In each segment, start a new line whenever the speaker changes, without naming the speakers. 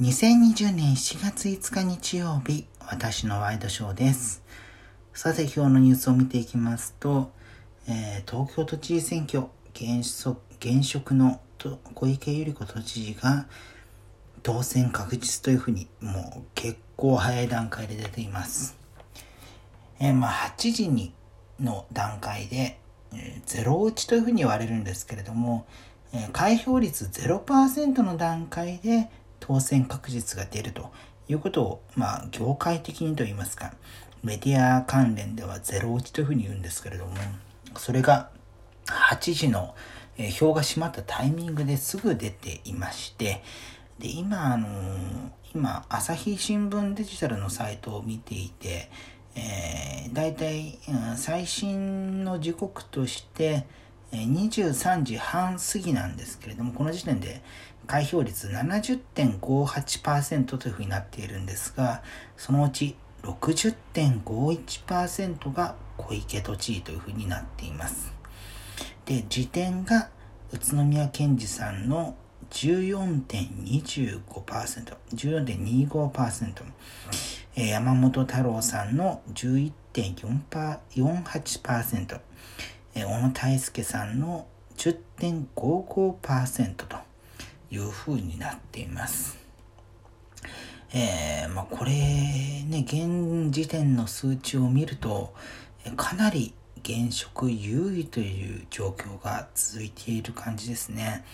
2020年7月5日日曜日、私のワイドショーです。さて今日のニュースを見ていきますと、えー、東京都知事選挙、現職の小池百合子都知事が当選確実というふうに、もう結構早い段階で出ています。えー、まあ8時にの段階で、えー、ゼロ打ちというふうに言われるんですけれども、えー、開票率0%の段階で当選確実が出るということを、まあ、業界的にと言いますか、メディア関連ではゼロ打ちというふうに言うんですけれども、それが8時の票が閉まったタイミングですぐ出ていまして、で、今、あの今、朝日新聞デジタルのサイトを見ていて、えー、大体、最新の時刻として、23時半過ぎなんですけれども、この時点で開票率70.58%というふうになっているんですが、そのうち60.51%が小池都知事というふうになっています。で、時点が宇都宮健治さんの14.25%、14.25%、山本太郎さんの11.48%、え小野泰輔さんの10.55%というふうになっています。えー、まあ、これね、現時点の数値を見ると、かなり現職優位という状況が続いている感じですね。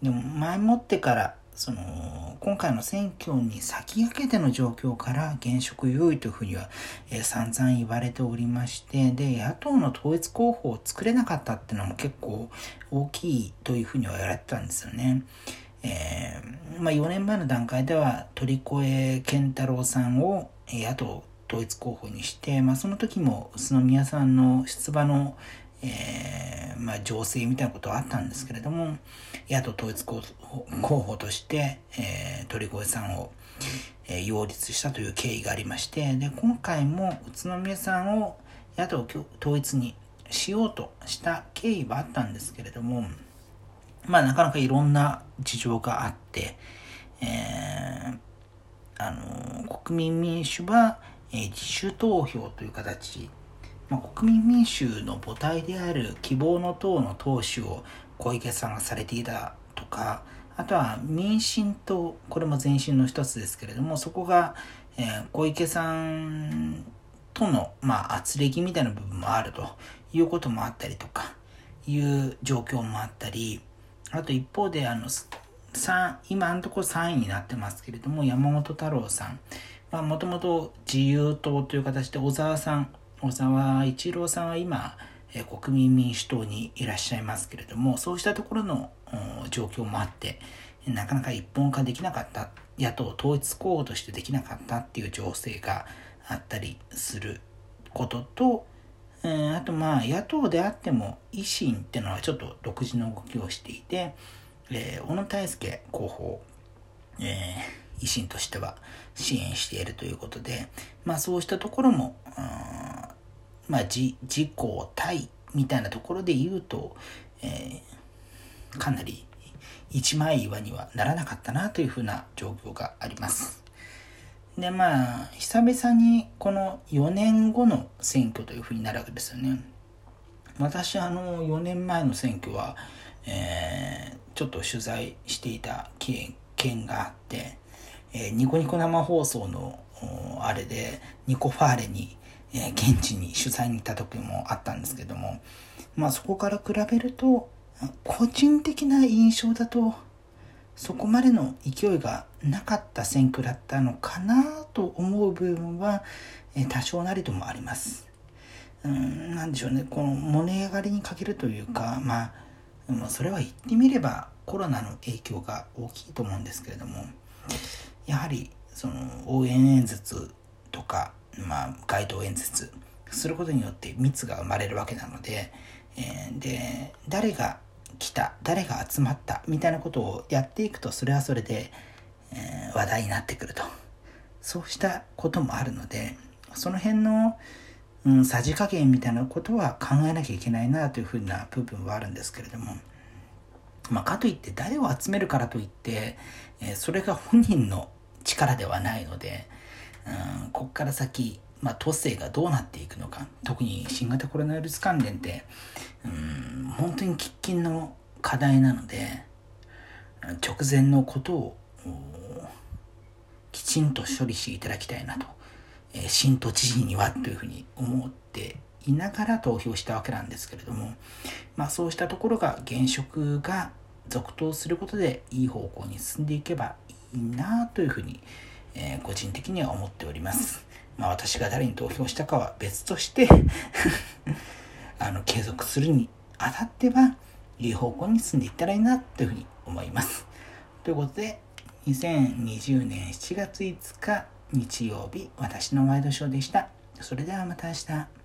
でも前もってからその今回の選挙に先駆けての状況から現職優位というふうには、えー、散々言われておりましてで野党の統一候補を作れなかったっていうのも結構大きいというふうには言われてたんですよね。えー、まあ、4年前の段階では鳥越健太郎さんを野党統一候補にして、まあ、その時も宇都宮さんの出馬の、えー、まあ、情勢みたいなことはあったんですけれども野党統一候補として、えー、鳥越さんを、えー、擁立したという経緯がありましてで今回も宇都宮さんを野党統一にしようとした経緯はあったんですけれどもまあなかなかいろんな事情があって、えー、あの国民民主は、えー、自主投票という形まあ、国民民主の母体である希望の党の党首を小池さんがされていたとか、あとは民進党、これも前身の一つですけれども、そこが、えー、小池さんとの、まあ、圧力みたいな部分もあるということもあったりとか、いう状況もあったり、あと一方で、あの、今のところ3位になってますけれども、山本太郎さん。はもともと自由党という形で小沢さん小沢一郎さんは今、え国民民主党にいらっしゃいますけれども、そうしたところの状況もあって、なかなか一本化できなかった、野党統一候補としてできなかったっていう情勢があったりすることと、え、あとまあ野党であっても維新っていうのはちょっと独自の動きをしていて、え、小野泰輔候補、えー、維新としては支援しているということで、まあそうしたところも、まあ、自自己対みたいなところで言うと、えー、かなり一枚岩にはならなかったなというふうな状況があります。でまあ久々にこの4年後の選挙というふうになるわけですよね。私あの4年前の選挙は、えー、ちょっと取材していた件があって、えー、ニコニコ生放送のあれでニコファーレにえ、現地に取材に行った時もあったんですけども、まあそこから比べると、個人的な印象だと、そこまでの勢いがなかった選挙だったのかなと思う部分は、え、多少なりともあります。うん、なんでしょうね、この盛り上がりに欠けるというか、まあ、それは言ってみればコロナの影響が大きいと思うんですけれども、やはりその応援演説とかまあ、街頭演説することによって密が生まれるわけなので、えー、で誰が来た誰が集まったみたいなことをやっていくとそれはそれで、えー、話題になってくると。そうしたこともあるのでその辺の、うん、さじ加減みたいなことは考えなきゃいけないなというふうな部分はあるんですけれども、まあ、かといって誰を集めるからといって、えー、それが本人の力ではないので、うん、こっから先、まあ、都政がどうなっていくのか、特に新型コロナウイルス関連って、うん、本当に喫緊の課題なので、直前のことをきちんと処理していただきたいなと、えー、新都知事にはというふうに思っていながら投票したわけなんですけれども、まあそうしたところが現職が続投することでいい方向に進んでいけばいいなというふうに思います、えー、個人的には思っております。まあ私が誰に投票したかは別として あの、継続するにあたっては、いい方向に進んでいったらいいなというふうに思います。ということで、2020年7月5日日曜日、私のワイドショーでした。それではまた明日。